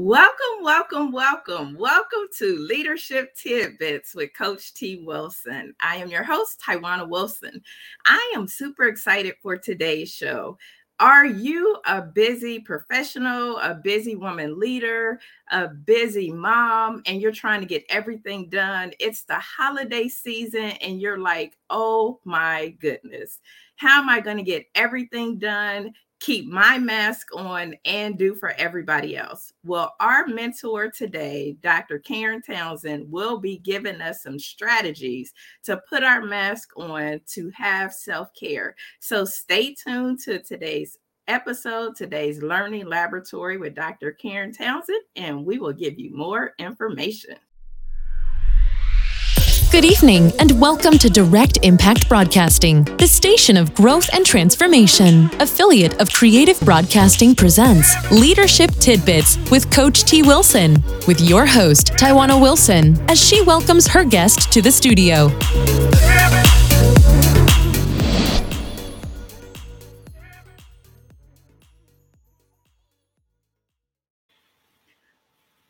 Welcome, welcome, welcome. Welcome to Leadership Tidbits with Coach T. Wilson. I am your host, Taiwana Wilson. I am super excited for today's show. Are you a busy professional, a busy woman leader, a busy mom, and you're trying to get everything done? It's the holiday season, and you're like, oh my goodness, how am I going to get everything done? Keep my mask on and do for everybody else? Well, our mentor today, Dr. Karen Townsend, will be giving us some strategies to put our mask on to have self care. So stay tuned to today's episode, today's learning laboratory with Dr. Karen Townsend, and we will give you more information. Good evening, and welcome to Direct Impact Broadcasting, the station of growth and transformation. Affiliate of Creative Broadcasting presents Leadership Tidbits with Coach T. Wilson, with your host, Taiwana Wilson, as she welcomes her guest to the studio.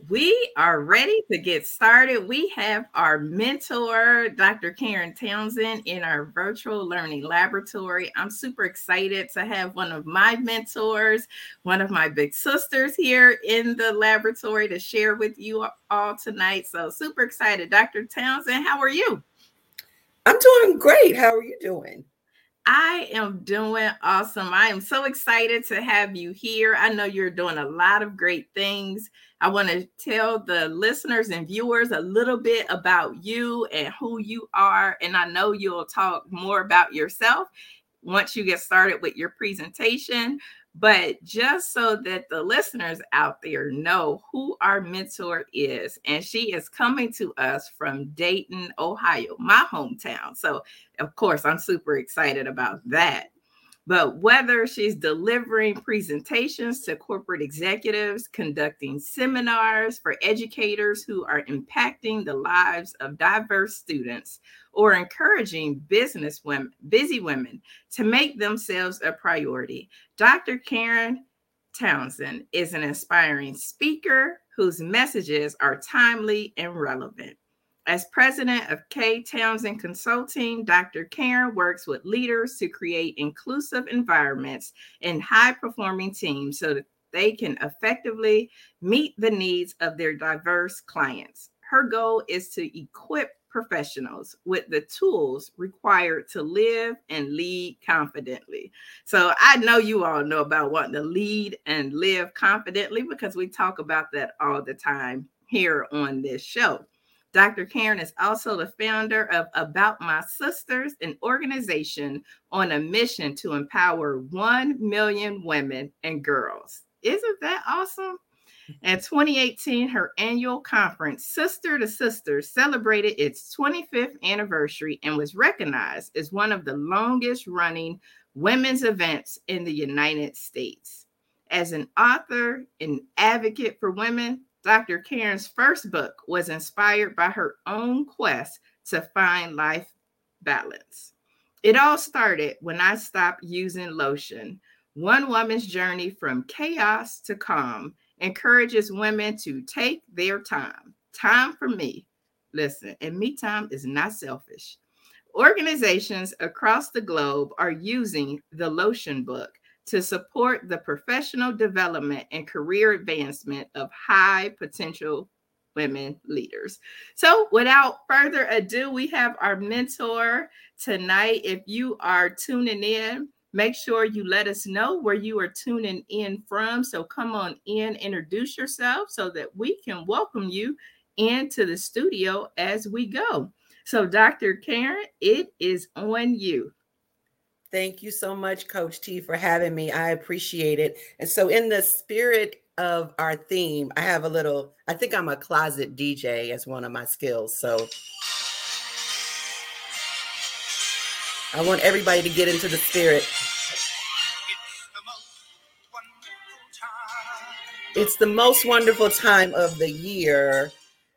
We are ready to get started. We have our mentor, Dr. Karen Townsend, in our virtual learning laboratory. I'm super excited to have one of my mentors, one of my big sisters here in the laboratory to share with you all tonight. So, super excited. Dr. Townsend, how are you? I'm doing great. How are you doing? I am doing awesome. I am so excited to have you here. I know you're doing a lot of great things. I want to tell the listeners and viewers a little bit about you and who you are. And I know you'll talk more about yourself once you get started with your presentation. But just so that the listeners out there know who our mentor is, and she is coming to us from Dayton, Ohio, my hometown. So, of course, I'm super excited about that. But whether she's delivering presentations to corporate executives, conducting seminars for educators who are impacting the lives of diverse students, or encouraging business women, busy women to make themselves a priority, Dr. Karen Townsend is an inspiring speaker whose messages are timely and relevant. As president of K Townsend Consulting, Dr. Karen works with leaders to create inclusive environments and high performing teams so that they can effectively meet the needs of their diverse clients. Her goal is to equip professionals with the tools required to live and lead confidently. So I know you all know about wanting to lead and live confidently because we talk about that all the time here on this show. Dr. Karen is also the founder of About My Sisters, an organization on a mission to empower 1 million women and girls. Isn't that awesome? In 2018, her annual conference, Sister to Sister, celebrated its 25th anniversary and was recognized as one of the longest running women's events in the United States. As an author and advocate for women, Dr. Karen's first book was inspired by her own quest to find life balance. It all started when I stopped using lotion. One woman's journey from chaos to calm encourages women to take their time. Time for me. Listen, and me time is not selfish. Organizations across the globe are using the Lotion Book to support the professional development and career advancement of high potential women leaders. So, without further ado, we have our mentor tonight. If you are tuning in, make sure you let us know where you are tuning in from. So, come on in, introduce yourself so that we can welcome you into the studio as we go. So, Dr. Karen, it is on you. Thank you so much, Coach T, for having me. I appreciate it. And so, in the spirit of our theme, I have a little, I think I'm a closet DJ as one of my skills. So, I want everybody to get into the spirit. It's the most wonderful time of the year.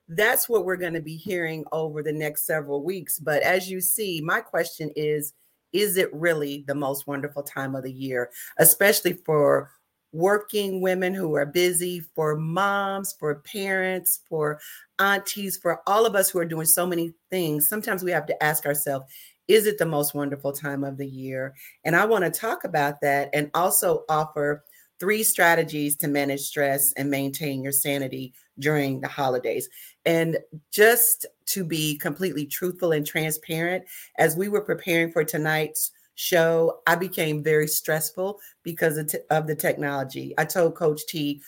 That's what we're going to be hearing over the next several weeks. But as you see, my question is is it really the most wonderful time of the year, especially for working women who are busy, for moms, for parents, for aunties, for all of us who are doing so many things. Sometimes we have to ask ourselves, is it the most wonderful time of the year? And I want to talk about that and also offer three strategies to manage stress and maintain your sanity during the holidays. And just to be completely truthful and transparent, as we were preparing for tonight's show, I became very stressful because of, t- of the technology. I told Coach T,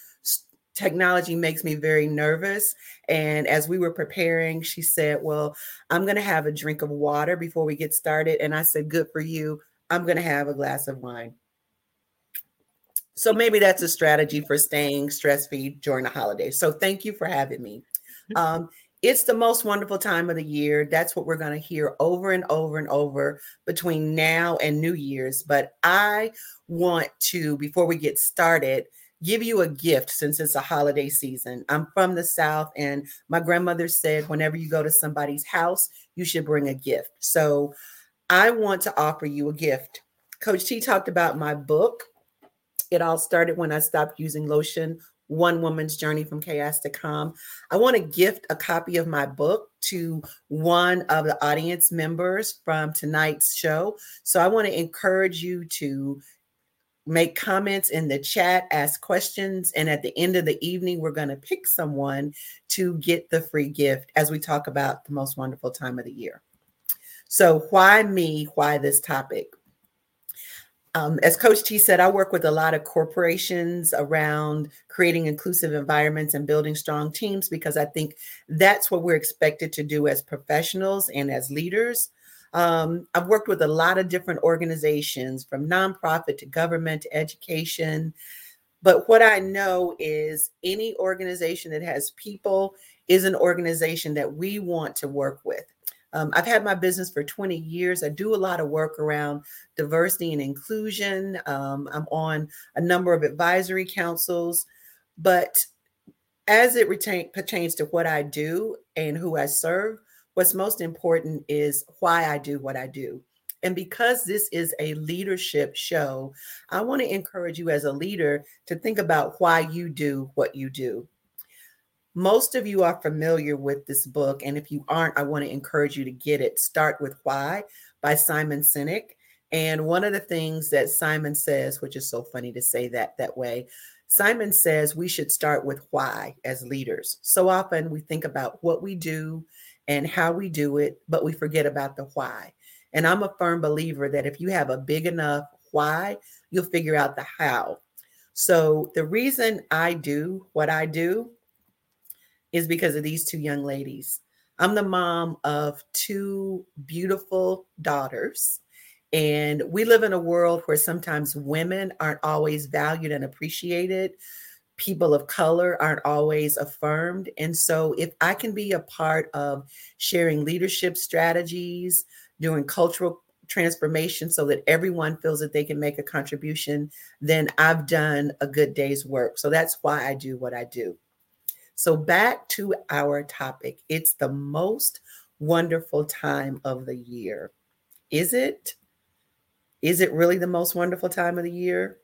technology makes me very nervous. And as we were preparing, she said, Well, I'm going to have a drink of water before we get started. And I said, Good for you. I'm going to have a glass of wine. So maybe that's a strategy for staying stress free during the holidays. So thank you for having me. Mm-hmm. Um, it's the most wonderful time of the year. That's what we're going to hear over and over and over between now and New Year's. But I want to, before we get started, give you a gift since it's a holiday season. I'm from the South, and my grandmother said, whenever you go to somebody's house, you should bring a gift. So I want to offer you a gift. Coach T talked about my book. It all started when I stopped using lotion one Woman's Journey from Chaos to Calm. I want to gift a copy of my book to one of the audience members from tonight's show. So I want to encourage you to make comments in the chat, ask questions, and at the end of the evening, we're going to pick someone to get the free gift as we talk about the most wonderful time of the year. So, why me? Why this topic? Um, as Coach T said, I work with a lot of corporations around creating inclusive environments and building strong teams because I think that's what we're expected to do as professionals and as leaders. Um, I've worked with a lot of different organizations from nonprofit to government to education. But what I know is any organization that has people is an organization that we want to work with. Um, I've had my business for 20 years. I do a lot of work around diversity and inclusion. Um, I'm on a number of advisory councils, but as it retain, pertains to what I do and who I serve, what's most important is why I do what I do. And because this is a leadership show, I want to encourage you as a leader to think about why you do what you do. Most of you are familiar with this book. And if you aren't, I want to encourage you to get it. Start with Why by Simon Sinek. And one of the things that Simon says, which is so funny to say that that way, Simon says we should start with why as leaders. So often we think about what we do and how we do it, but we forget about the why. And I'm a firm believer that if you have a big enough why, you'll figure out the how. So the reason I do what I do is because of these two young ladies. I'm the mom of two beautiful daughters. And we live in a world where sometimes women aren't always valued and appreciated. People of color aren't always affirmed. And so, if I can be a part of sharing leadership strategies, doing cultural transformation so that everyone feels that they can make a contribution, then I've done a good day's work. So, that's why I do what I do. So, back to our topic. It's the most wonderful time of the year. Is it? Is it really the most wonderful time of the year?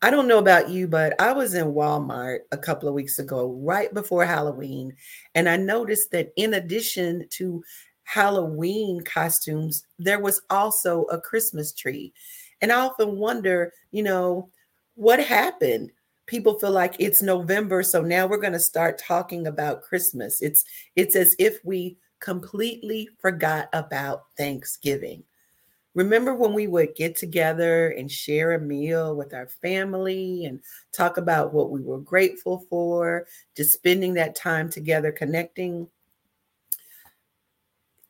I don't know about you, but I was in Walmart a couple of weeks ago, right before Halloween, and I noticed that in addition to Halloween costumes, there was also a Christmas tree. And I often wonder, you know, what happened? People feel like it's November, so now we're going to start talking about Christmas. It's it's as if we completely forgot about Thanksgiving. Remember when we would get together and share a meal with our family and talk about what we were grateful for, just spending that time together connecting?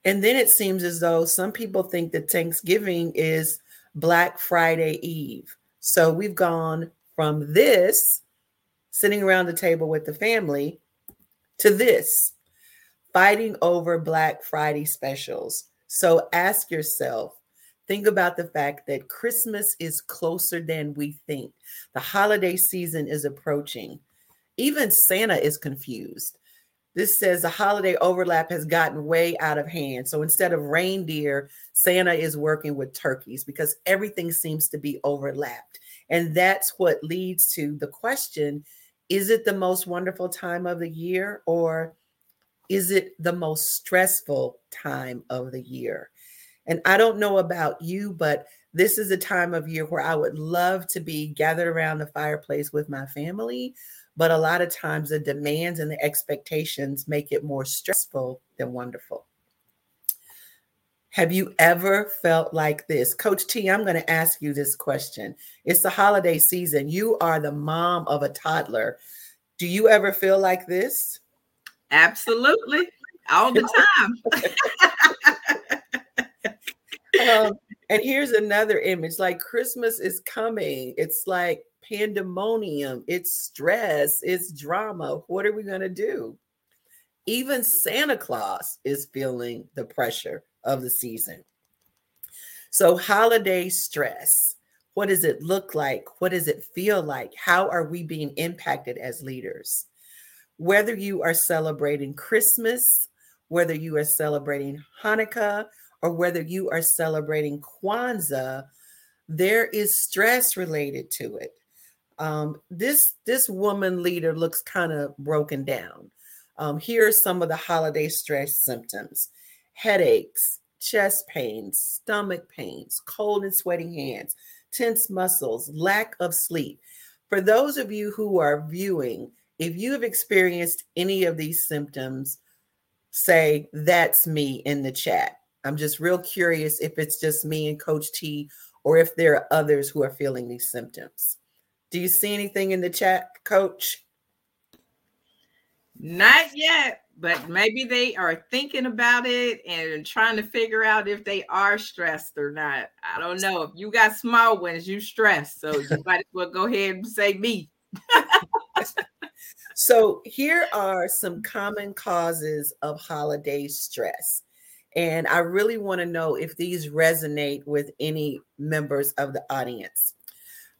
And then it seems as though some people think that Thanksgiving is Black Friday Eve. So we've gone from this, sitting around the table with the family, to this, fighting over Black Friday specials. So ask yourself, think about the fact that Christmas is closer than we think. The holiday season is approaching. Even Santa is confused. This says the holiday overlap has gotten way out of hand. So instead of reindeer, Santa is working with turkeys because everything seems to be overlapped. And that's what leads to the question is it the most wonderful time of the year or is it the most stressful time of the year? And I don't know about you, but this is a time of year where I would love to be gathered around the fireplace with my family. But a lot of times the demands and the expectations make it more stressful than wonderful. Have you ever felt like this? Coach T, I'm going to ask you this question. It's the holiday season. You are the mom of a toddler. Do you ever feel like this? Absolutely. All the time. um, and here's another image like Christmas is coming. It's like pandemonium, it's stress, it's drama. What are we going to do? Even Santa Claus is feeling the pressure of the season. So, holiday stress. What does it look like? What does it feel like? How are we being impacted as leaders? Whether you are celebrating Christmas, whether you are celebrating Hanukkah, or whether you are celebrating Kwanzaa, there is stress related to it. Um, this this woman leader looks kind of broken down. Um, here are some of the holiday stress symptoms: headaches, chest pains, stomach pains, cold and sweaty hands, tense muscles, lack of sleep. For those of you who are viewing, if you have experienced any of these symptoms, say that's me in the chat. I'm just real curious if it's just me and Coach T or if there are others who are feeling these symptoms. Do you see anything in the chat, Coach? Not yet, but maybe they are thinking about it and trying to figure out if they are stressed or not. I don't know. If you got small ones, you stress. So you might as well go ahead and say me. so here are some common causes of holiday stress. And I really want to know if these resonate with any members of the audience.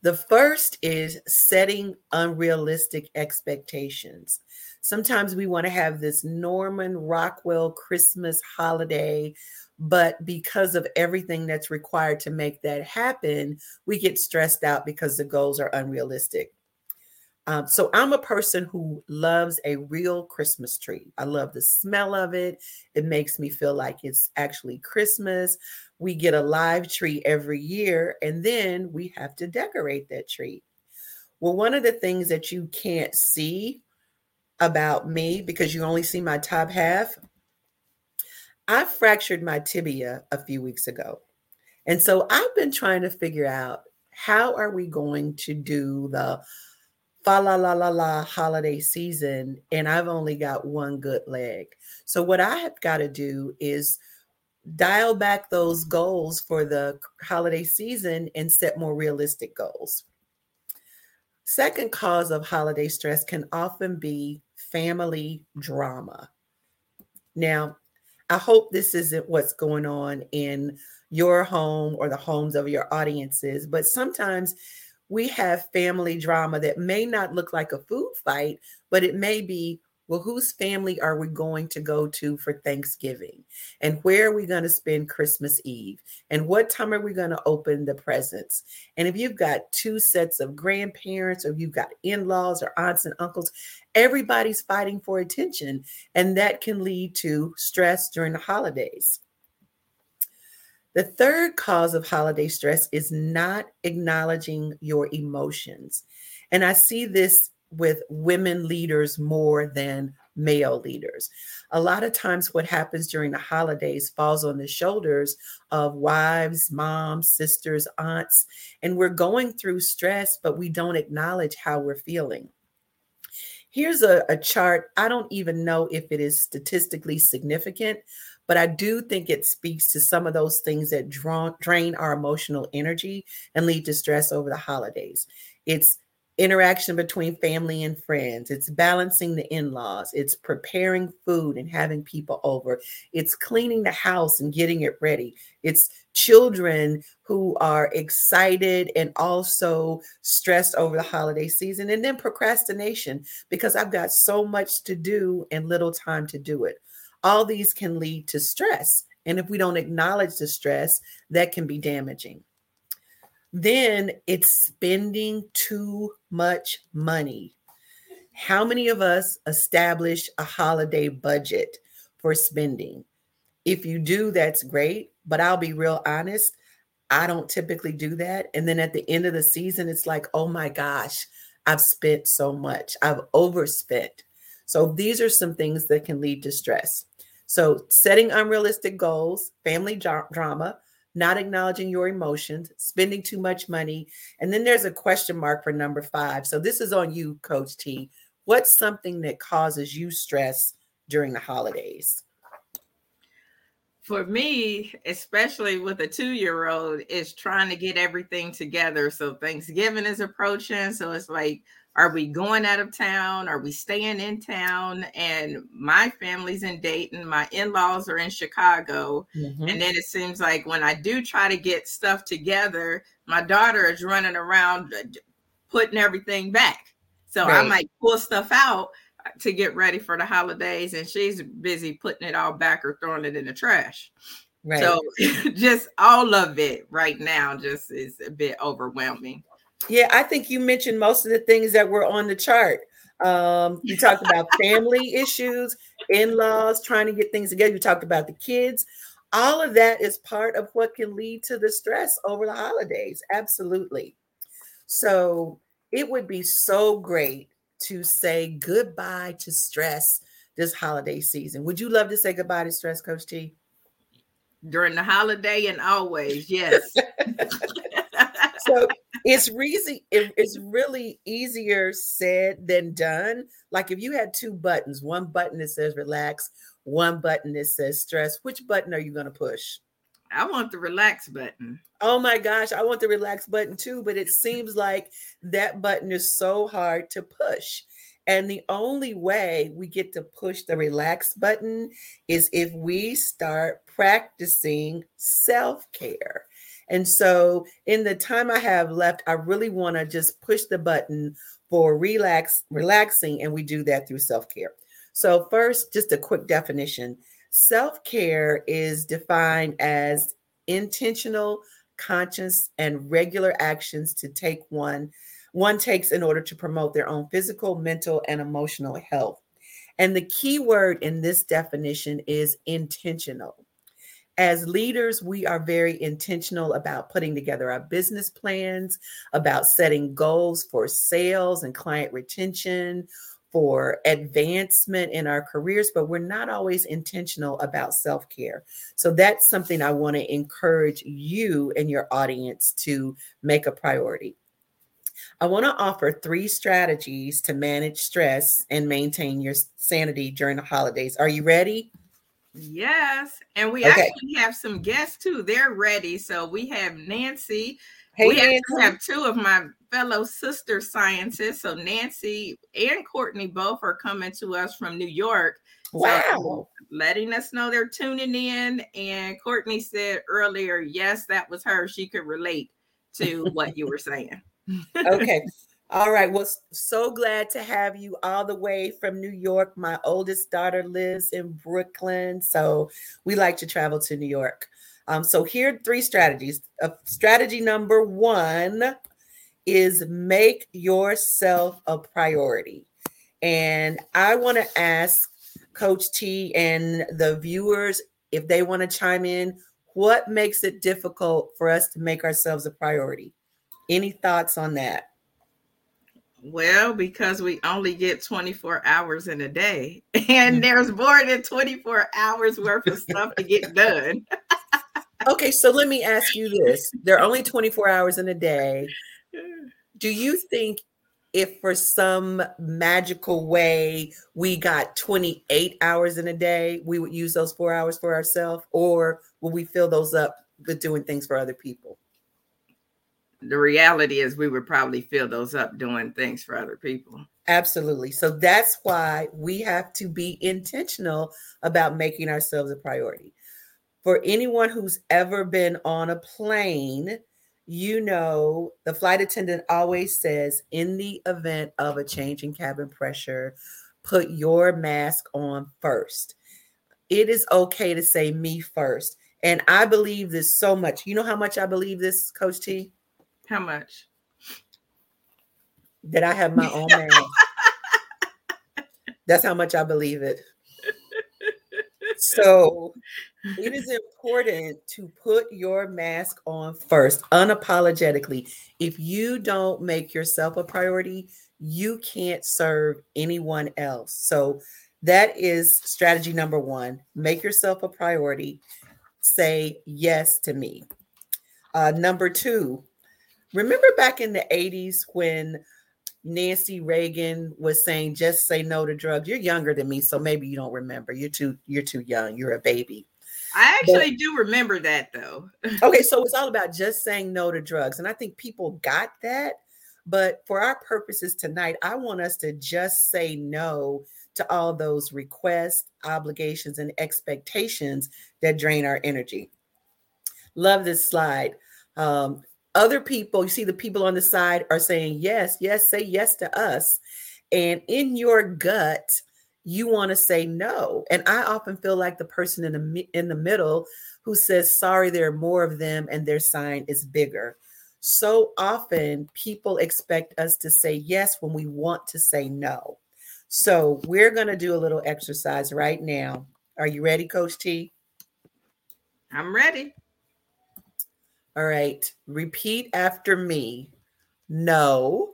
The first is setting unrealistic expectations. Sometimes we want to have this Norman Rockwell Christmas holiday, but because of everything that's required to make that happen, we get stressed out because the goals are unrealistic. Um, so I'm a person who loves a real Christmas tree. I love the smell of it. It makes me feel like it's actually Christmas. We get a live tree every year, and then we have to decorate that tree. Well, one of the things that you can't see about me because you only see my top half, I fractured my tibia a few weeks ago. And so I've been trying to figure out how are we going to do the fa la la la la holiday season and I've only got one good leg. So what I have got to do is dial back those goals for the holiday season and set more realistic goals. Second cause of holiday stress can often be family drama. Now, I hope this isn't what's going on in your home or the homes of your audiences, but sometimes we have family drama that may not look like a food fight, but it may be well, whose family are we going to go to for Thanksgiving? And where are we going to spend Christmas Eve? And what time are we going to open the presents? And if you've got two sets of grandparents, or you've got in laws or aunts and uncles, everybody's fighting for attention. And that can lead to stress during the holidays. The third cause of holiday stress is not acknowledging your emotions. And I see this with women leaders more than male leaders. A lot of times, what happens during the holidays falls on the shoulders of wives, moms, sisters, aunts, and we're going through stress, but we don't acknowledge how we're feeling. Here's a, a chart. I don't even know if it is statistically significant, but I do think it speaks to some of those things that draw, drain our emotional energy and lead to stress over the holidays. It's interaction between family and friends. It's balancing the in laws. It's preparing food and having people over. It's cleaning the house and getting it ready. It's children who are excited and also stressed over the holiday season. And then procrastination because I've got so much to do and little time to do it all these can lead to stress. And if we don't acknowledge the stress, that can be damaging. Then it's spending too much money. How many of us establish a holiday budget for spending? If you do, that's great. But I'll be real honest, I don't typically do that. And then at the end of the season, it's like, oh my gosh, I've spent so much, I've overspent. So these are some things that can lead to stress. So setting unrealistic goals, family drama, not acknowledging your emotions, spending too much money. And then there's a question mark for number five. So this is on you, Coach T. What's something that causes you stress during the holidays? For me, especially with a two year old, is trying to get everything together. So Thanksgiving is approaching. So it's like, are we going out of town? Are we staying in town? And my family's in Dayton. My in laws are in Chicago. Mm-hmm. And then it seems like when I do try to get stuff together, my daughter is running around uh, putting everything back. So right. I might pull stuff out to get ready for the holidays, and she's busy putting it all back or throwing it in the trash. Right. So just all of it right now just is a bit overwhelming. Yeah, I think you mentioned most of the things that were on the chart. Um, you talked about family issues, in-laws, trying to get things together. You talked about the kids. All of that is part of what can lead to the stress over the holidays. Absolutely. So it would be so great to say goodbye to stress this holiday season. Would you love to say goodbye to stress, Coach T? During the holiday and always, yes. so it's really it's really easier said than done. Like if you had two buttons, one button that says relax, one button that says stress, which button are you going to push? I want the relax button. Oh my gosh, I want the relax button too, but it seems like that button is so hard to push. And the only way we get to push the relax button is if we start practicing self care. And so, in the time I have left, I really want to just push the button for relax, relaxing, and we do that through self care. So, first, just a quick definition self care is defined as intentional, conscious, and regular actions to take one one takes in order to promote their own physical, mental, and emotional health. And the key word in this definition is intentional. As leaders, we are very intentional about putting together our business plans, about setting goals for sales and client retention, for advancement in our careers, but we're not always intentional about self care. So that's something I want to encourage you and your audience to make a priority. I want to offer three strategies to manage stress and maintain your sanity during the holidays. Are you ready? Yes. And we okay. actually have some guests too. They're ready. So we have Nancy. Hey, we Nancy. have two of my fellow sister scientists. So Nancy and Courtney both are coming to us from New York. Wow. So letting us know they're tuning in. And Courtney said earlier, yes, that was her. She could relate to what you were saying. okay. All right. Well, so glad to have you all the way from New York. My oldest daughter lives in Brooklyn. So we like to travel to New York. Um, so here are three strategies. Uh, strategy number one is make yourself a priority. And I want to ask Coach T and the viewers if they want to chime in, what makes it difficult for us to make ourselves a priority? Any thoughts on that? Well, because we only get 24 hours in a day, and mm. there's more than 24 hours worth of stuff to get done. okay, so let me ask you this. There are only 24 hours in a day. Do you think if for some magical way we got 28 hours in a day, we would use those four hours for ourselves, or will we fill those up with doing things for other people? the reality is we would probably fill those up doing things for other people. Absolutely. So that's why we have to be intentional about making ourselves a priority. For anyone who's ever been on a plane, you know, the flight attendant always says, in the event of a change in cabin pressure, put your mask on first. It is okay to say me first. And I believe this so much. You know how much I believe this, Coach T? How much? That I have my own mask. That's how much I believe it. So it is important to put your mask on first, unapologetically. If you don't make yourself a priority, you can't serve anyone else. So that is strategy number one make yourself a priority, say yes to me. Uh, number two, remember back in the 80s when Nancy Reagan was saying just say no to drugs. You're younger than me, so maybe you don't remember. You're too you're too young. You're a baby. I actually but, do remember that though. okay, so it's all about just saying no to drugs. And I think people got that. But for our purposes tonight, I want us to just say no to all those requests, obligations, and expectations that drain our energy. Love this slide. Um, other people, you see the people on the side are saying yes, yes, say yes to us. And in your gut, you want to say no. And I often feel like the person in the in the middle who says sorry there are more of them and their sign is bigger. So often people expect us to say yes when we want to say no. So we're going to do a little exercise right now. Are you ready, Coach T? I'm ready. All right. Repeat after me. No.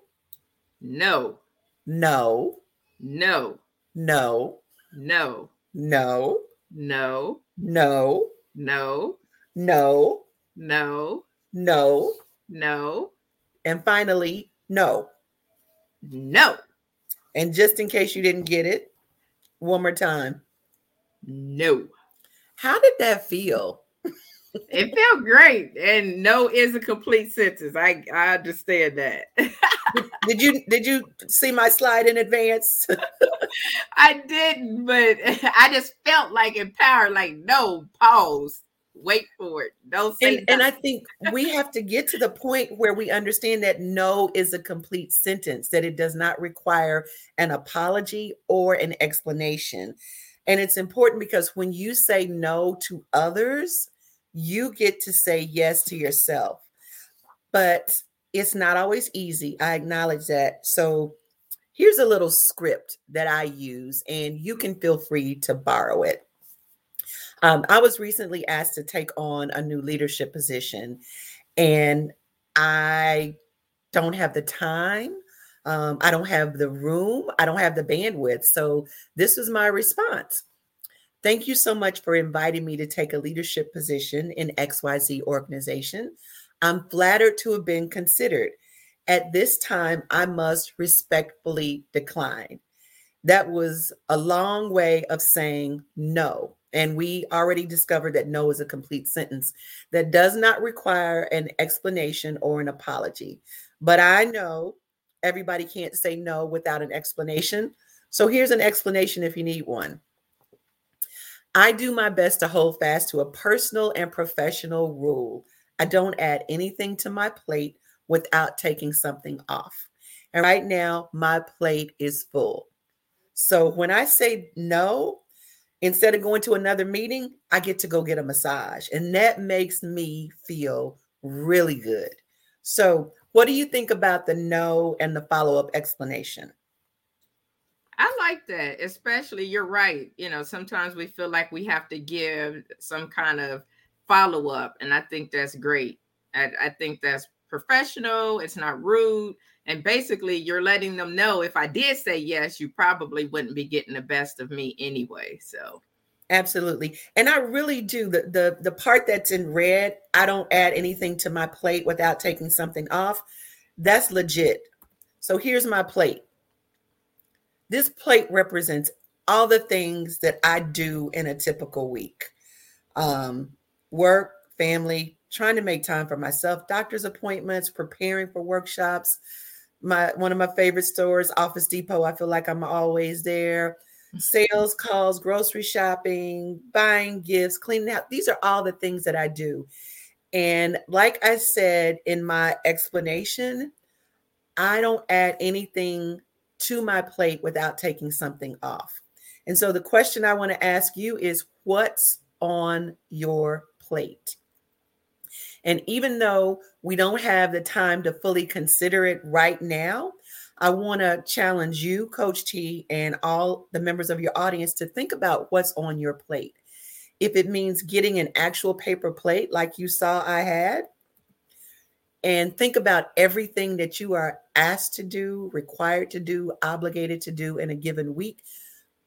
No. No. No. No. No. No. No. No. No. No. No. No. No. And finally, no. No. And just in case you didn't get it, one more time. No. How did that feel? It felt great. And no is a complete sentence. I, I understand that. did you did you see my slide in advance? I didn't, but I just felt like empowered, like no, pause wait for it. Don't say. And, and, I think we have to get to the point where we understand that no is a complete sentence, that it does not require an apology or an explanation. And it's important because when you say no to others, you get to say yes to yourself. But it's not always easy. I acknowledge that. So here's a little script that I use, and you can feel free to borrow it. Um, I was recently asked to take on a new leadership position, and I don't have the time. Um, I don't have the room. I don't have the bandwidth. So, this was my response. Thank you so much for inviting me to take a leadership position in XYZ organization. I'm flattered to have been considered. At this time, I must respectfully decline. That was a long way of saying no. And we already discovered that no is a complete sentence that does not require an explanation or an apology. But I know everybody can't say no without an explanation. So here's an explanation if you need one. I do my best to hold fast to a personal and professional rule. I don't add anything to my plate without taking something off. And right now, my plate is full. So when I say no, instead of going to another meeting, I get to go get a massage. And that makes me feel really good. So, what do you think about the no and the follow up explanation? I like that, especially you're right. You know, sometimes we feel like we have to give some kind of follow up, and I think that's great. I, I think that's professional, it's not rude. And basically, you're letting them know if I did say yes, you probably wouldn't be getting the best of me anyway. So absolutely. And I really do the the the part that's in red, I don't add anything to my plate without taking something off. That's legit. So here's my plate. This plate represents all the things that I do in a typical week. Um, work, family, trying to make time for myself, doctor's appointments, preparing for workshops, my one of my favorite stores, Office Depot. I feel like I'm always there. Sales calls, grocery shopping, buying gifts, cleaning out. These are all the things that I do. And like I said in my explanation, I don't add anything to my plate without taking something off. And so the question I want to ask you is what's on your plate? And even though we don't have the time to fully consider it right now, I want to challenge you, Coach T, and all the members of your audience to think about what's on your plate. If it means getting an actual paper plate like you saw I had, and think about everything that you are asked to do, required to do, obligated to do in a given week,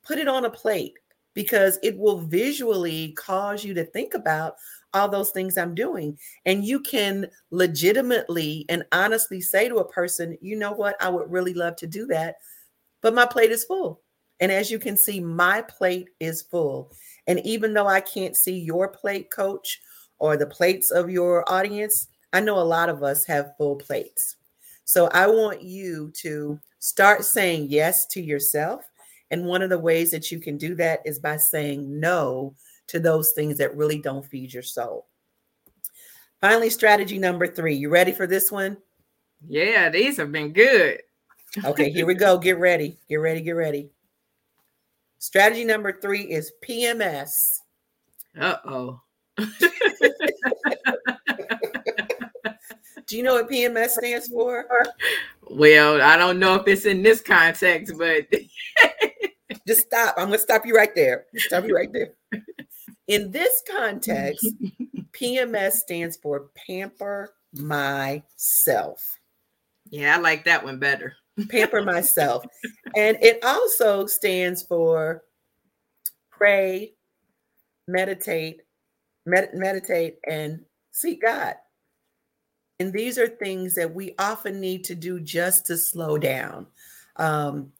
put it on a plate because it will visually cause you to think about all those things I'm doing. And you can legitimately and honestly say to a person, you know what, I would really love to do that, but my plate is full. And as you can see, my plate is full. And even though I can't see your plate, coach, or the plates of your audience, I know a lot of us have full plates. So I want you to start saying yes to yourself. And one of the ways that you can do that is by saying no to those things that really don't feed your soul. Finally, strategy number three. You ready for this one? Yeah, these have been good. okay, here we go. Get ready. Get ready. Get ready. Strategy number three is PMS. Uh oh. Do you know what PMS stands for? Well, I don't know if it's in this context, but just stop. I'm going to stop you right there. Stop you right there. In this context, PMS stands for pamper myself. Yeah, I like that one better. pamper myself. And it also stands for pray, meditate, med- meditate, and seek God. And these are things that we often need to do just to slow down. Um,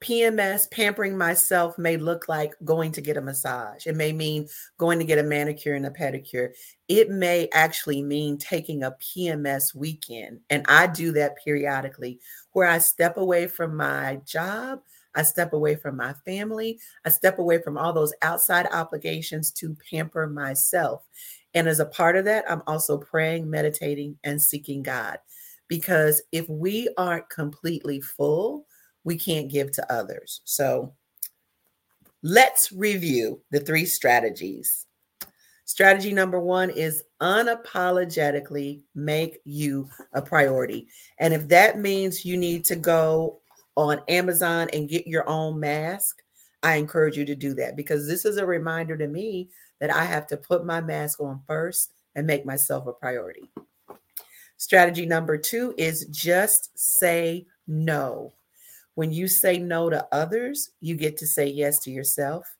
PMS, pampering myself, may look like going to get a massage. It may mean going to get a manicure and a pedicure. It may actually mean taking a PMS weekend. And I do that periodically where I step away from my job, I step away from my family, I step away from all those outside obligations to pamper myself. And as a part of that, I'm also praying, meditating, and seeking God. Because if we aren't completely full, we can't give to others. So let's review the three strategies. Strategy number one is unapologetically make you a priority. And if that means you need to go on Amazon and get your own mask, I encourage you to do that because this is a reminder to me that I have to put my mask on first and make myself a priority. Strategy number two is just say no. When you say no to others, you get to say yes to yourself.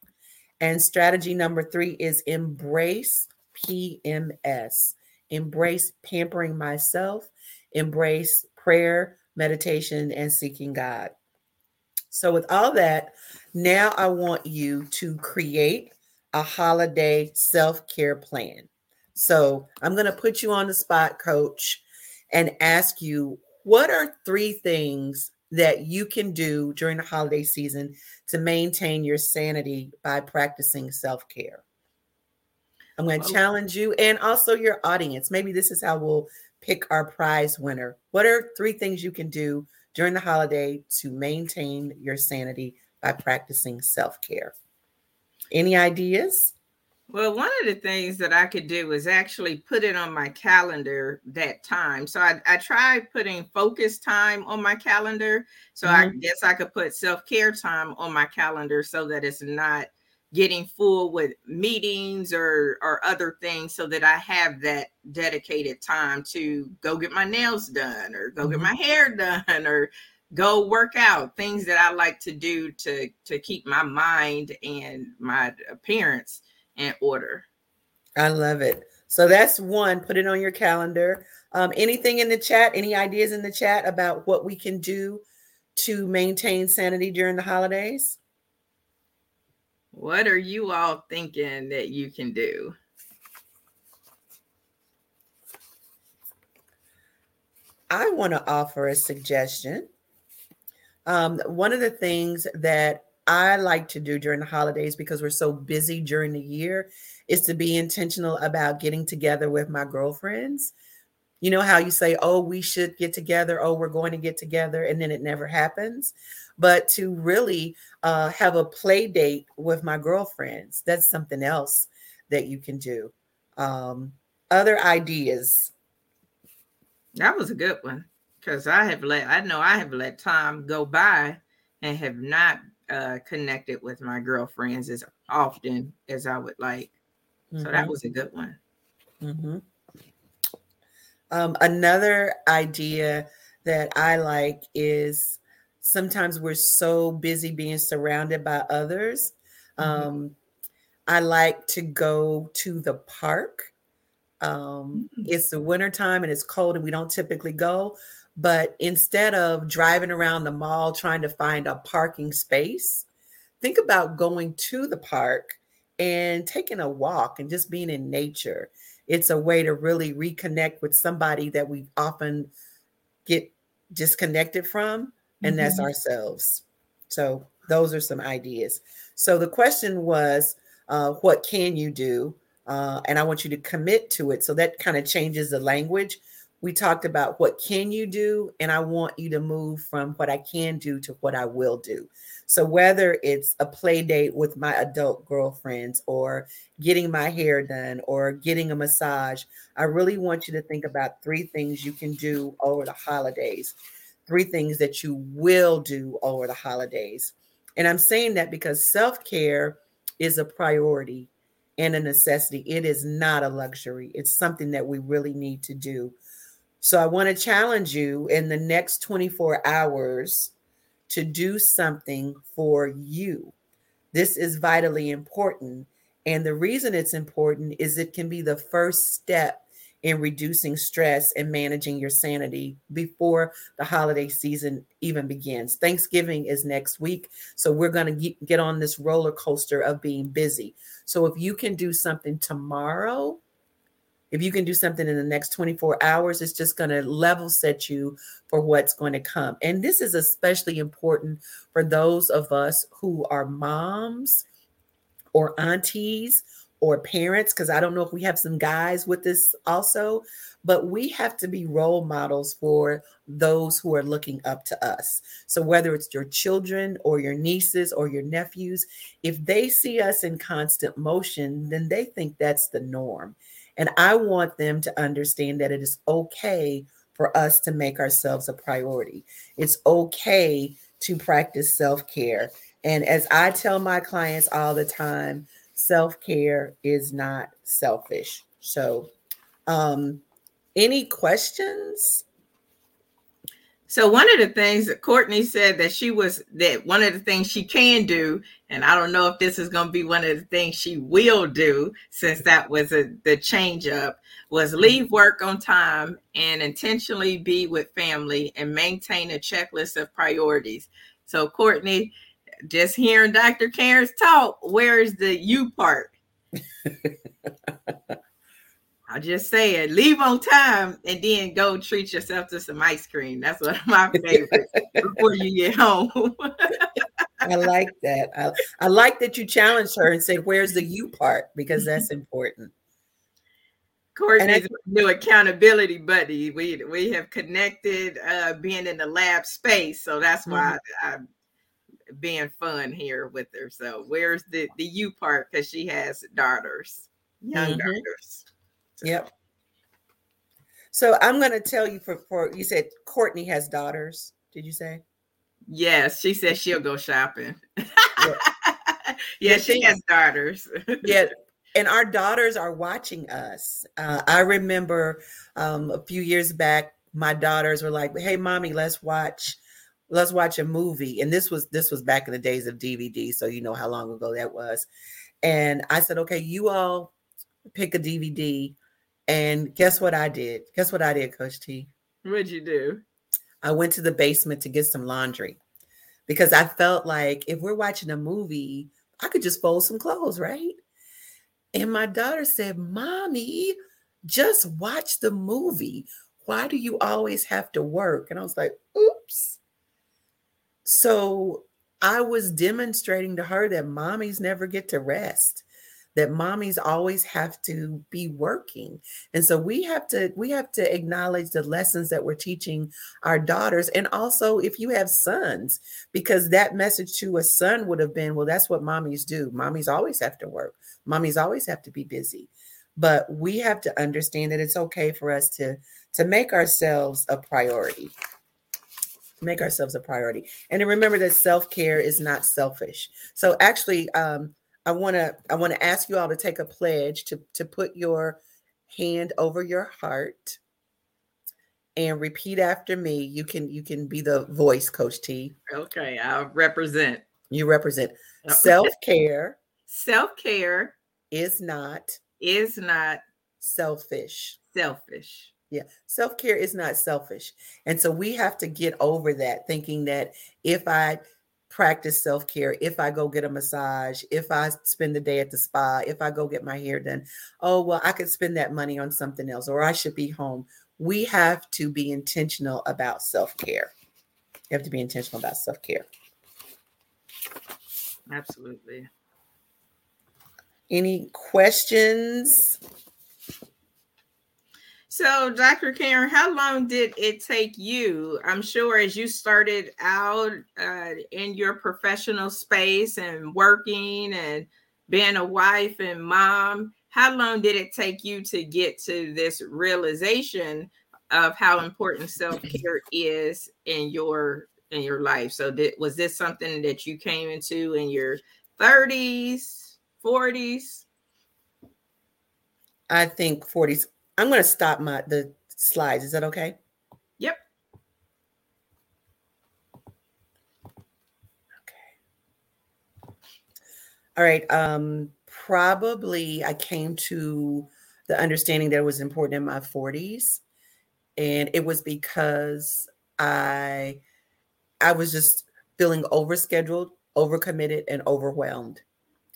And strategy number three is embrace PMS. Embrace pampering myself, embrace prayer, meditation, and seeking God. So, with all that, now I want you to create a holiday self care plan. So, I'm going to put you on the spot, coach, and ask you what are three things that you can do during the holiday season to maintain your sanity by practicing self care. I'm going to challenge you and also your audience. Maybe this is how we'll pick our prize winner. What are three things you can do during the holiday to maintain your sanity by practicing self care? Any ideas? Well, one of the things that I could do is actually put it on my calendar that time. So I, I tried putting focus time on my calendar. So mm-hmm. I guess I could put self care time on my calendar so that it's not getting full with meetings or or other things so that I have that dedicated time to go get my nails done or go mm-hmm. get my hair done or go work out things that I like to do to to keep my mind and my appearance in order. I love it. So that's one. Put it on your calendar. Um, anything in the chat? Any ideas in the chat about what we can do to maintain sanity during the holidays? What are you all thinking that you can do? I want to offer a suggestion. Um, one of the things that I like to do during the holidays because we're so busy during the year is to be intentional about getting together with my girlfriends. You know how you say, oh, we should get together, oh, we're going to get together, and then it never happens. But to really uh, have a play date with my girlfriends, that's something else that you can do. Um, other ideas? That was a good one because I have let I know I have let time go by and have not uh, connected with my girlfriends as often as I would like. Mm-hmm. So that mm-hmm. was a good one. Mm-hmm. Um, another idea that I like is sometimes we're so busy being surrounded by others. Mm-hmm. Um, I like to go to the park. Um, mm-hmm. It's the wintertime and it's cold, and we don't typically go. But instead of driving around the mall trying to find a parking space, think about going to the park and taking a walk and just being in nature. It's a way to really reconnect with somebody that we often get disconnected from, and mm-hmm. that's ourselves. So, those are some ideas. So, the question was, uh, what can you do? Uh, and I want you to commit to it. So, that kind of changes the language we talked about what can you do and i want you to move from what i can do to what i will do. So whether it's a play date with my adult girlfriends or getting my hair done or getting a massage i really want you to think about three things you can do over the holidays. Three things that you will do over the holidays. And i'm saying that because self-care is a priority and a necessity. It is not a luxury. It's something that we really need to do so I want to challenge you in the next 24 hours to do something for you. This is vitally important. And the reason it's important is it can be the first step in reducing stress and managing your sanity before the holiday season even begins. Thanksgiving is next week. So we're going to get on this roller coaster of being busy. So if you can do something tomorrow, if you can do something in the next 24 hours, it's just going to level set you for what's going to come. And this is especially important for those of us who are moms or aunties or parents, because I don't know if we have some guys with this also, but we have to be role models for those who are looking up to us. So whether it's your children or your nieces or your nephews, if they see us in constant motion, then they think that's the norm. And I want them to understand that it is okay for us to make ourselves a priority. It's okay to practice self care. And as I tell my clients all the time, self care is not selfish. So, um, any questions? So one of the things that Courtney said that she was that one of the things she can do, and I don't know if this is going to be one of the things she will do, since that was a, the change up, was leave work on time and intentionally be with family and maintain a checklist of priorities. So Courtney, just hearing Dr. Karen's talk, where's the you part? I just said leave on time and then go treat yourself to some ice cream. That's one of my favorites before you get home. I like that. I, I like that you challenged her and said, Where's the you part? Because that's important. Courtney's new accountability buddy. We we have connected uh being in the lab space. So that's why mm-hmm. I'm being fun here with her. So where's the the you part? Because she has daughters, young mm-hmm. daughters. Yep. So I'm going to tell you for, for you said Courtney has daughters. Did you say? Yes, she said she'll go shopping. yeah, yeah she has daughters. yeah, and our daughters are watching us. Uh, I remember um, a few years back, my daughters were like, "Hey, mommy, let's watch." Let's watch a movie. And this was this was back in the days of DVD, so you know how long ago that was. And I said, okay, you all pick a DVD and guess what I did? Guess what I did, Coach T? What'd you do? I went to the basement to get some laundry because I felt like if we're watching a movie, I could just fold some clothes, right? And my daughter said, Mommy, just watch the movie. Why do you always have to work? And I was like, Oops. So I was demonstrating to her that mommies never get to rest that mommies always have to be working. And so we have to we have to acknowledge the lessons that we're teaching our daughters. And also if you have sons because that message to a son would have been well that's what mommies do. Mommies always have to work. Mommies always have to be busy. But we have to understand that it's okay for us to to make ourselves a priority. Make ourselves a priority. And to remember that self-care is not selfish. So actually um, i want to i want to ask you all to take a pledge to to put your hand over your heart and repeat after me. You can you can be the voice coach t. Okay i'll represent. You represent. Self-care self-care is not is not selfish. selfish. Yeah, self care is not selfish. And so we have to get over that thinking that if I practice self care, if I go get a massage, if I spend the day at the spa, if I go get my hair done, oh, well, I could spend that money on something else or I should be home. We have to be intentional about self care. You have to be intentional about self care. Absolutely. Any questions? So, Dr. Karen, how long did it take you? I'm sure as you started out uh, in your professional space and working and being a wife and mom, how long did it take you to get to this realization of how important self-care is in your in your life? So, did, was this something that you came into in your 30s, 40s? I think 40s I'm going to stop my the slides. Is that okay? Yep. Okay. All right. Um, probably I came to the understanding that it was important in my 40s, and it was because I I was just feeling overscheduled, overcommitted, and overwhelmed.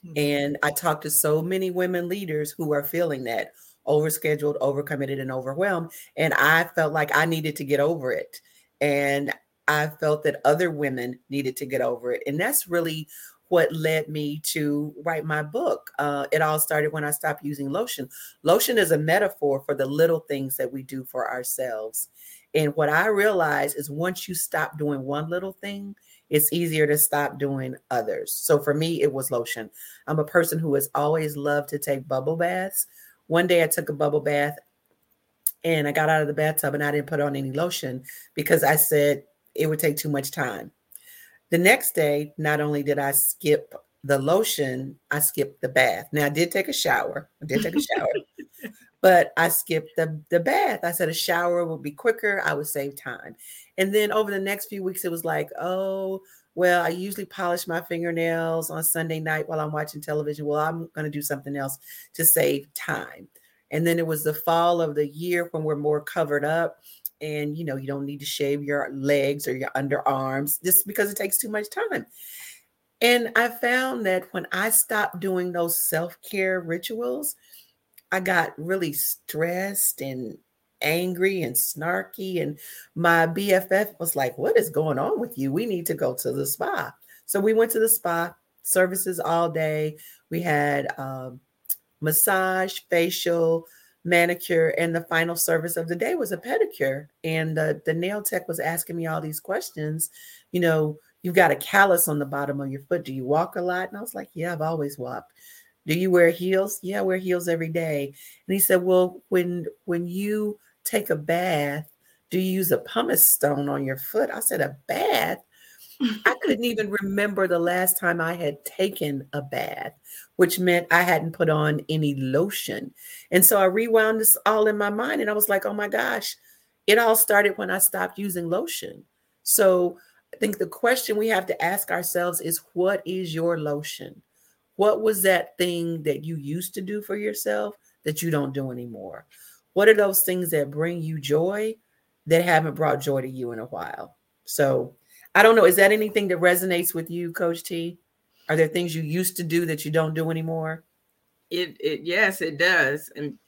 Mm-hmm. And I talked to so many women leaders who are feeling that overscheduled, overcommitted, and overwhelmed. And I felt like I needed to get over it. And I felt that other women needed to get over it. And that's really what led me to write my book. Uh, it all started when I stopped using lotion. Lotion is a metaphor for the little things that we do for ourselves. And what I realized is once you stop doing one little thing, it's easier to stop doing others. So for me, it was lotion. I'm a person who has always loved to take bubble baths. One day I took a bubble bath and I got out of the bathtub and I didn't put on any lotion because I said it would take too much time. The next day, not only did I skip the lotion, I skipped the bath. Now I did take a shower. I did take a shower. but I skipped the, the bath. I said a shower would be quicker. I would save time. And then over the next few weeks, it was like, oh, well, I usually polish my fingernails on Sunday night while I'm watching television. Well, I'm going to do something else to save time. And then it was the fall of the year when we're more covered up and you know, you don't need to shave your legs or your underarms just because it takes too much time. And I found that when I stopped doing those self-care rituals, I got really stressed and angry and snarky. And my BFF was like, What is going on with you? We need to go to the spa. So we went to the spa, services all day. We had um, massage, facial, manicure, and the final service of the day was a pedicure. And the, the nail tech was asking me all these questions. You know, you've got a callus on the bottom of your foot. Do you walk a lot? And I was like, Yeah, I've always walked. Do you wear heels? Yeah, I wear heels every day. And he said, Well, when when you take a bath, do you use a pumice stone on your foot? I said, A bath? I couldn't even remember the last time I had taken a bath, which meant I hadn't put on any lotion. And so I rewound this all in my mind and I was like, oh my gosh, it all started when I stopped using lotion. So I think the question we have to ask ourselves is what is your lotion? What was that thing that you used to do for yourself that you don't do anymore? What are those things that bring you joy that haven't brought joy to you in a while? So I don't know. Is that anything that resonates with you, Coach T? Are there things you used to do that you don't do anymore? It, it yes, it does. And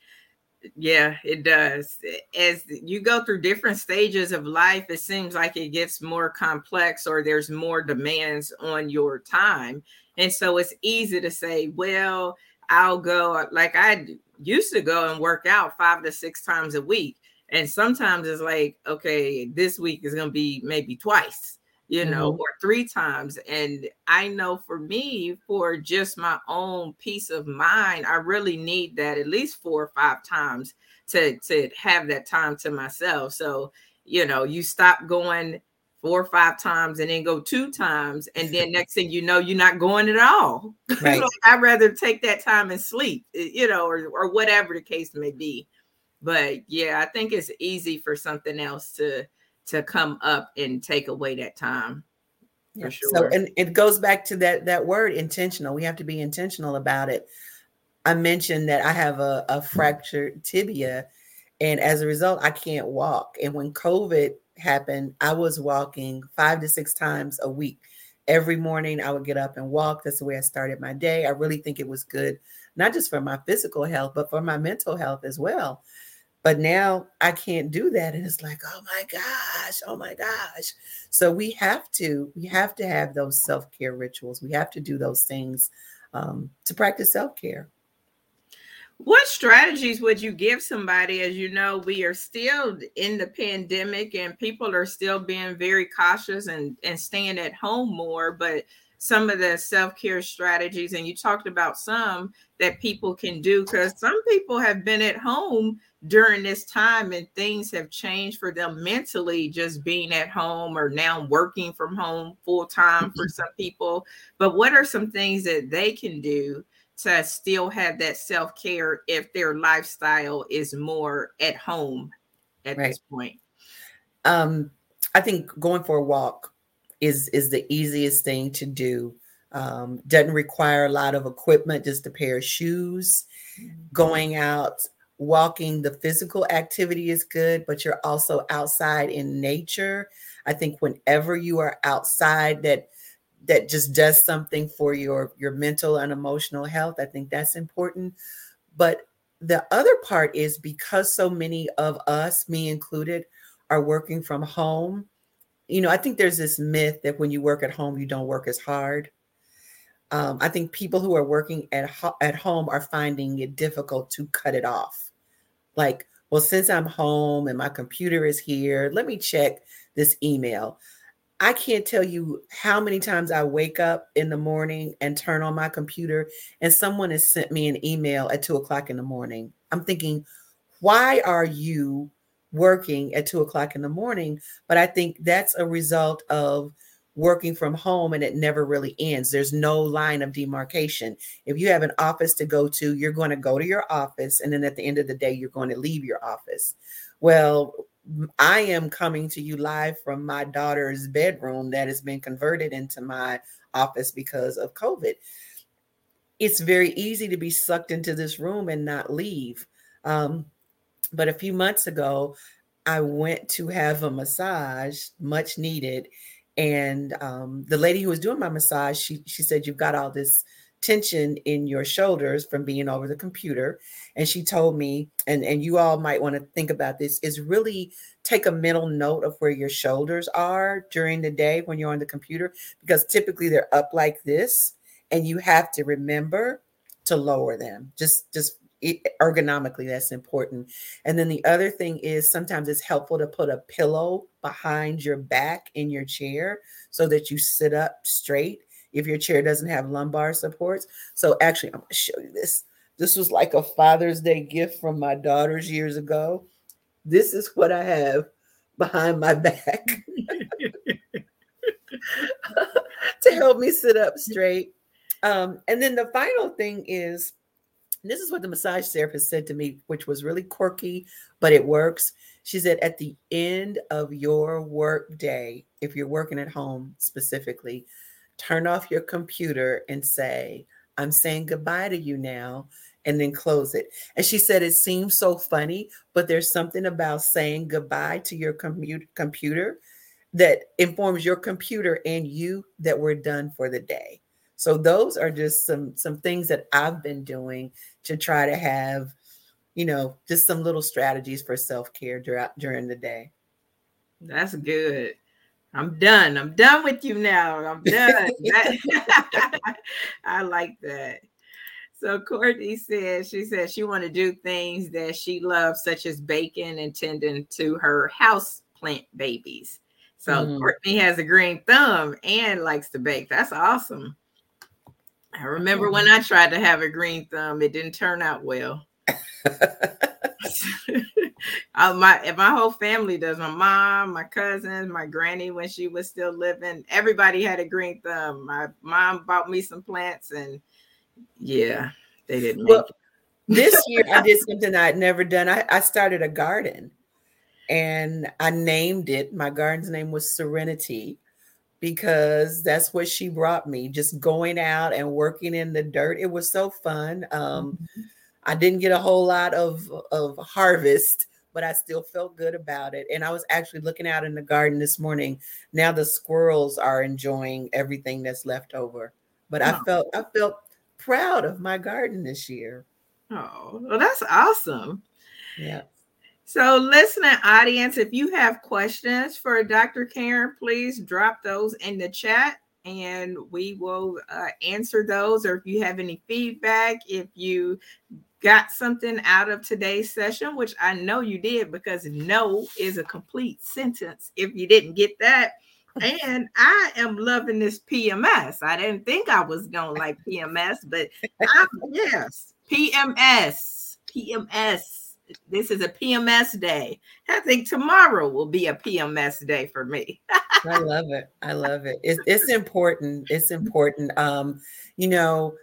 yeah, it does. As you go through different stages of life, it seems like it gets more complex or there's more demands on your time. And so it's easy to say, well, I'll go like I used to go and work out five to six times a week. And sometimes it's like, okay, this week is going to be maybe twice you know, mm-hmm. or three times. And I know for me, for just my own peace of mind, I really need that at least four or five times to to have that time to myself. So, you know, you stop going four or five times and then go two times, and then next thing you know, you're not going at all. Right. so I'd rather take that time and sleep, you know, or or whatever the case may be. But yeah, I think it's easy for something else to to come up and take away that time. For sure. So and it goes back to that that word intentional. We have to be intentional about it. I mentioned that I have a, a fractured tibia, and as a result, I can't walk. And when COVID happened, I was walking five to six times a week. Every morning, I would get up and walk. That's the way I started my day. I really think it was good, not just for my physical health, but for my mental health as well. But now I can't do that. And it's like, oh my gosh, oh my gosh. So we have to, we have to have those self-care rituals. We have to do those things um, to practice self-care. What strategies would you give somebody? As you know, we are still in the pandemic and people are still being very cautious and, and staying at home more. But some of the self-care strategies, and you talked about some that people can do because some people have been at home during this time and things have changed for them mentally just being at home or now working from home full time for mm-hmm. some people but what are some things that they can do to still have that self care if their lifestyle is more at home at right. this point? Um, I think going for a walk is is the easiest thing to do. Um, doesn't require a lot of equipment, just a pair of shoes. Mm-hmm. Going out, walking, the physical activity is good, but you're also outside in nature. I think whenever you are outside, that that just does something for your your mental and emotional health i think that's important. But the other part is because so many of us me included are working from home you know i think there's this myth that when you work at home you don't work as hard. Um, i think people who are working at, ho- at home are finding it difficult to cut it off. Like well since i'm home and my computer is here let me check this email I can't tell you how many times I wake up in the morning and turn on my computer and someone has sent me an email at two o'clock in the morning. I'm thinking, why are you working at two o'clock in the morning? But I think that's a result of working from home and it never really ends. There's no line of demarcation. If you have an office to go to, you're going to go to your office. And then at the end of the day, you're going to leave your office. Well, I am coming to you live from my daughter's bedroom that has been converted into my office because of COVID. It's very easy to be sucked into this room and not leave. Um, but a few months ago, I went to have a massage, much needed. And um, the lady who was doing my massage, she she said, "You've got all this tension in your shoulders from being over the computer. And she told me and and you all might want to think about this is really take a mental note of where your shoulders are during the day when you're on the computer because typically they're up like this and you have to remember to lower them. Just just ergonomically that's important. And then the other thing is sometimes it's helpful to put a pillow behind your back in your chair so that you sit up straight if your chair doesn't have lumbar supports. So actually, I'm going to show you this. This was like a Father's Day gift from my daughters years ago. This is what I have behind my back to help me sit up straight. Um, and then the final thing is this is what the massage therapist said to me, which was really quirky, but it works. She said, at the end of your work day, if you're working at home specifically, turn off your computer and say, I'm saying goodbye to you now, and then close it. And she said, It seems so funny, but there's something about saying goodbye to your computer that informs your computer and you that we're done for the day. So those are just some some things that I've been doing to try to have, you know, just some little strategies for self-care during during the day. That's good. I'm done. I'm done with you now. I'm done. I like that. So Courtney says she says she want to do things that she loves, such as baking and tending to her house plant babies. So mm. Courtney has a green thumb and likes to bake. That's awesome. I remember when I tried to have a green thumb, it didn't turn out well. uh, my my whole family does. My mom, my cousins, my granny when she was still living. Everybody had a green thumb. My mom bought me some plants, and yeah, they didn't. Well, this year I did something I had never done. I, I started a garden, and I named it. My garden's name was Serenity because that's what she brought me. Just going out and working in the dirt. It was so fun. Um, mm-hmm I didn't get a whole lot of of harvest, but I still felt good about it. And I was actually looking out in the garden this morning. Now the squirrels are enjoying everything that's left over. But I felt I felt proud of my garden this year. Oh, well, that's awesome. Yeah. So, listening audience, if you have questions for Dr. Karen, please drop those in the chat and we will uh, answer those. Or if you have any feedback, if you got something out of today's session, which I know you did because no is a complete sentence if you didn't get that. And I am loving this PMS. I didn't think I was going to like PMS, but I, yes, PMS, PMS. This is a PMS day. I think tomorrow will be a PMS day for me. I love it. I love it. It's, it's important. It's important. Um, you know,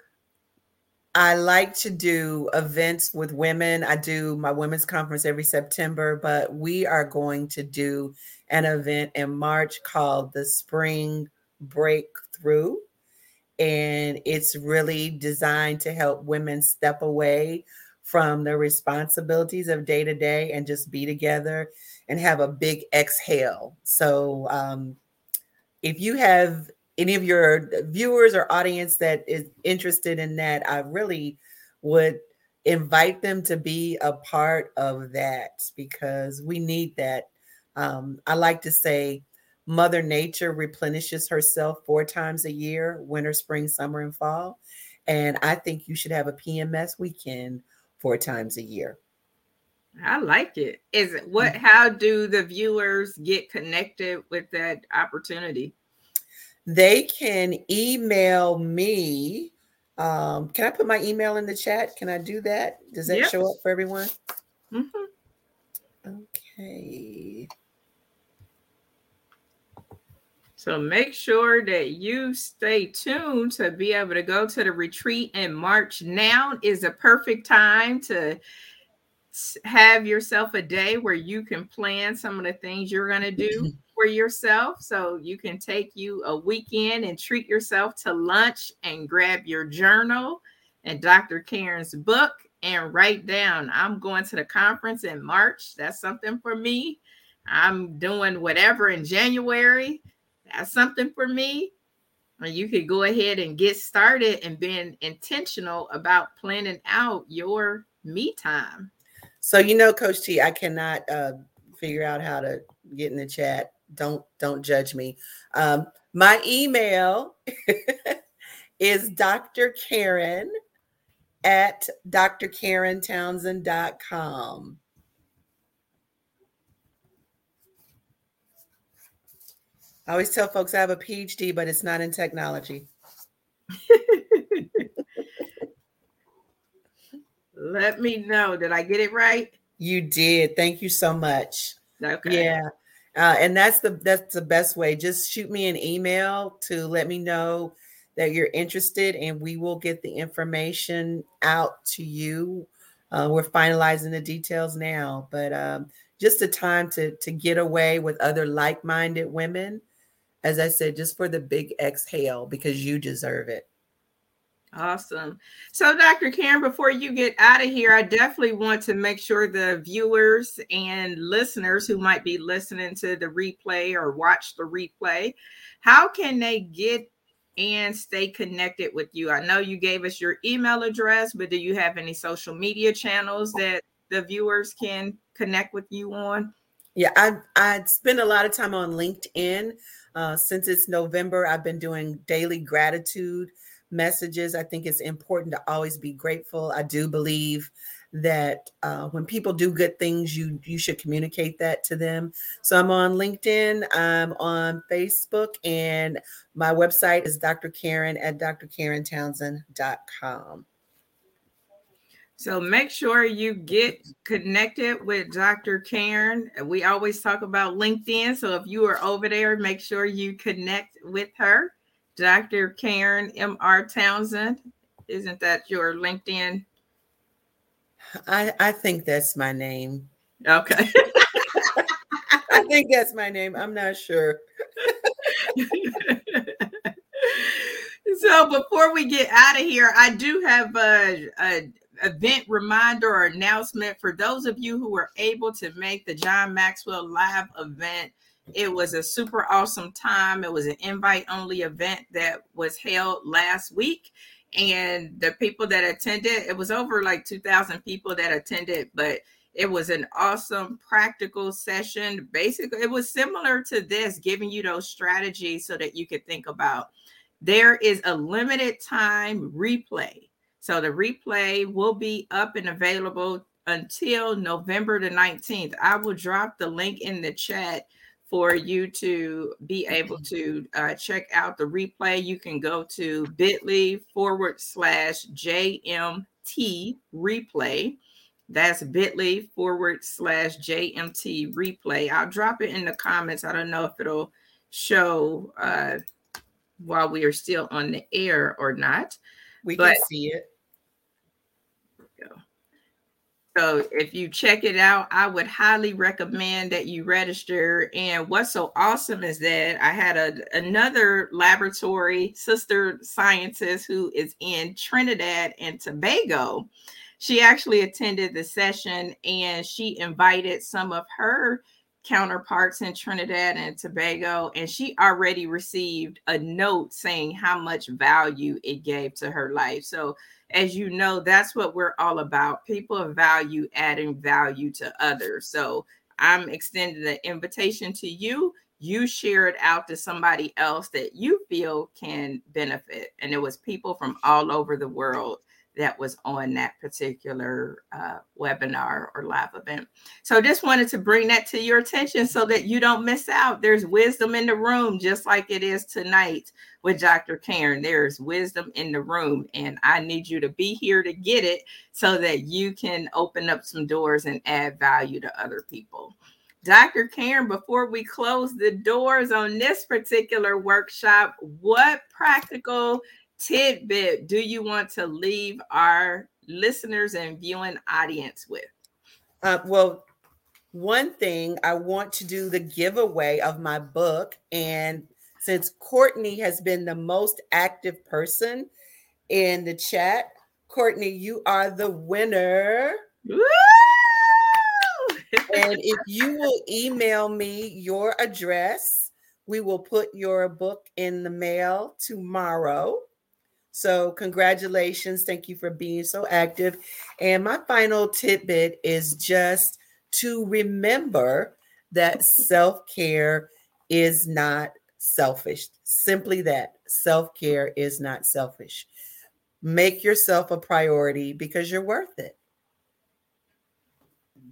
I like to do events with women. I do my women's conference every September, but we are going to do an event in March called the Spring Breakthrough. And it's really designed to help women step away from the responsibilities of day to day and just be together and have a big exhale. So, um, if you have any of your viewers or audience that is interested in that, I really would invite them to be a part of that because we need that. Um, I like to say, Mother Nature replenishes herself four times a year winter, spring, summer, and fall. And I think you should have a PMS weekend four times a year. I like it. Is it what? Mm-hmm. How do the viewers get connected with that opportunity? They can email me. Um, can I put my email in the chat? Can I do that? Does that show up for everyone? Mm-hmm. Okay. So make sure that you stay tuned to be able to go to the retreat in March. Now is a perfect time to have yourself a day where you can plan some of the things you're going to do. For yourself. So you can take you a weekend and treat yourself to lunch and grab your journal and Dr. Karen's book and write down, I'm going to the conference in March. That's something for me. I'm doing whatever in January. That's something for me. And you could go ahead and get started and being intentional about planning out your me time. So you know, Coach T, I cannot uh, figure out how to get in the chat don't don't judge me. Um, my email is Dr. Karen at drkarentownsend.com. I always tell folks I have a PhD, but it's not in technology. Let me know. Did I get it right? You did. Thank you so much. Okay. Yeah. Uh, and that's the that's the best way. Just shoot me an email to let me know that you're interested, and we will get the information out to you. Uh, we're finalizing the details now, but um, just a time to to get away with other like-minded women. As I said, just for the big exhale because you deserve it. Awesome. So, Dr. Karen, before you get out of here, I definitely want to make sure the viewers and listeners who might be listening to the replay or watch the replay, how can they get and stay connected with you? I know you gave us your email address, but do you have any social media channels that the viewers can connect with you on? Yeah, I I spend a lot of time on LinkedIn. Uh, since it's November, I've been doing daily gratitude messages. I think it's important to always be grateful. I do believe that uh, when people do good things, you you should communicate that to them. So I'm on LinkedIn, I'm on Facebook, and my website is Dr. Karen at drkarentownsend.com. So make sure you get connected with Dr. Karen. We always talk about LinkedIn. So if you are over there, make sure you connect with her. Dr. Karen M.R. Townsend. Isn't that your LinkedIn? I, I think that's my name. Okay. I think that's my name. I'm not sure. so before we get out of here, I do have a, a event reminder or announcement for those of you who were able to make the John Maxwell live event. It was a super awesome time. It was an invite only event that was held last week. And the people that attended, it was over like 2,000 people that attended, but it was an awesome practical session. Basically, it was similar to this, giving you those strategies so that you could think about. There is a limited time replay so the replay will be up and available until November the 19th. I will drop the link in the chat for you to be able to uh, check out the replay. You can go to bit.ly forward slash JMT replay. That's bit.ly forward slash JMT replay. I'll drop it in the comments. I don't know if it'll show uh, while we are still on the air or not. We but, can see it. So if you check it out, I would highly recommend that you register. And what's so awesome is that I had a, another laboratory sister scientist who is in Trinidad and Tobago. She actually attended the session and she invited some of her counterparts in Trinidad and Tobago, and she already received a note saying how much value it gave to her life. So as you know, that's what we're all about. People of value adding value to others. So I'm extending an invitation to you. You share it out to somebody else that you feel can benefit. And it was people from all over the world that was on that particular uh, webinar or live event. So just wanted to bring that to your attention so that you don't miss out. There's wisdom in the room, just like it is tonight with Dr. Karen. There's wisdom in the room, and I need you to be here to get it so that you can open up some doors and add value to other people. Dr. Karen, before we close the doors on this particular workshop, what practical tidbit do you want to leave our listeners and viewing audience with? Uh, well, one thing I want to do the giveaway of my book. And since Courtney has been the most active person in the chat, Courtney, you are the winner. and if you will email me your address, we will put your book in the mail tomorrow. So, congratulations. Thank you for being so active. And my final tidbit is just to remember that self care is not selfish. Simply that self care is not selfish. Make yourself a priority because you're worth it.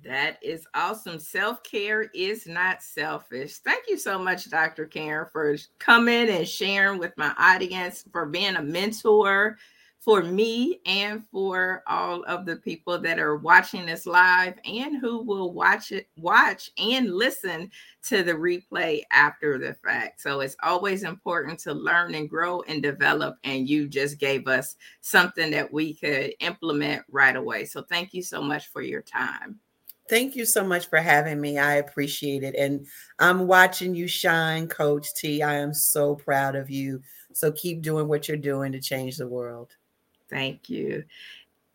That is awesome. Self care is not selfish. Thank you so much, Dr. Karen, for coming and sharing with my audience, for being a mentor for me and for all of the people that are watching this live and who will watch it, watch and listen to the replay after the fact. So it's always important to learn and grow and develop. And you just gave us something that we could implement right away. So thank you so much for your time. Thank you so much for having me. I appreciate it. And I'm watching you shine, Coach T. I am so proud of you. So keep doing what you're doing to change the world. Thank you.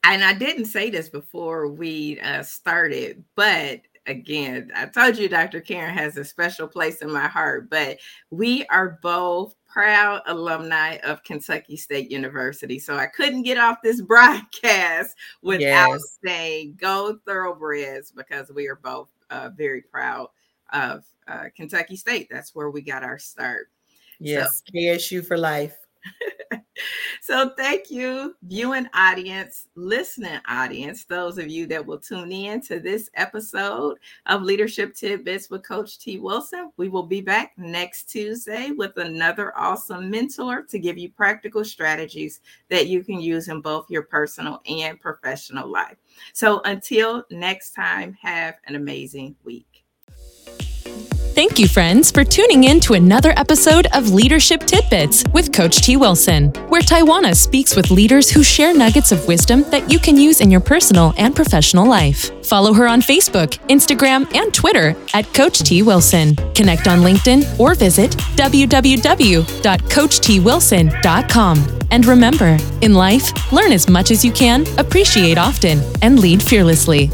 And I didn't say this before we uh, started, but again, I told you Dr. Karen has a special place in my heart, but we are both proud alumni of Kentucky State University. So I couldn't get off this broadcast without yes. saying go thoroughbreds because we are both uh, very proud of uh, Kentucky State. That's where we got our start. Yes, so, KSU for life. so thank you, viewing audience, listening audience, those of you that will tune in to this episode of Leadership Tidbits with Coach T. Wilson. We will be back next Tuesday with another awesome mentor to give you practical strategies that you can use in both your personal and professional life. So until next time, have an amazing week. Thank you, friends, for tuning in to another episode of Leadership Tidbits with Coach T. Wilson, where Taiwana speaks with leaders who share nuggets of wisdom that you can use in your personal and professional life. Follow her on Facebook, Instagram, and Twitter at Coach T. Wilson. Connect on LinkedIn or visit www.coachtwilson.com. And remember, in life, learn as much as you can, appreciate often, and lead fearlessly.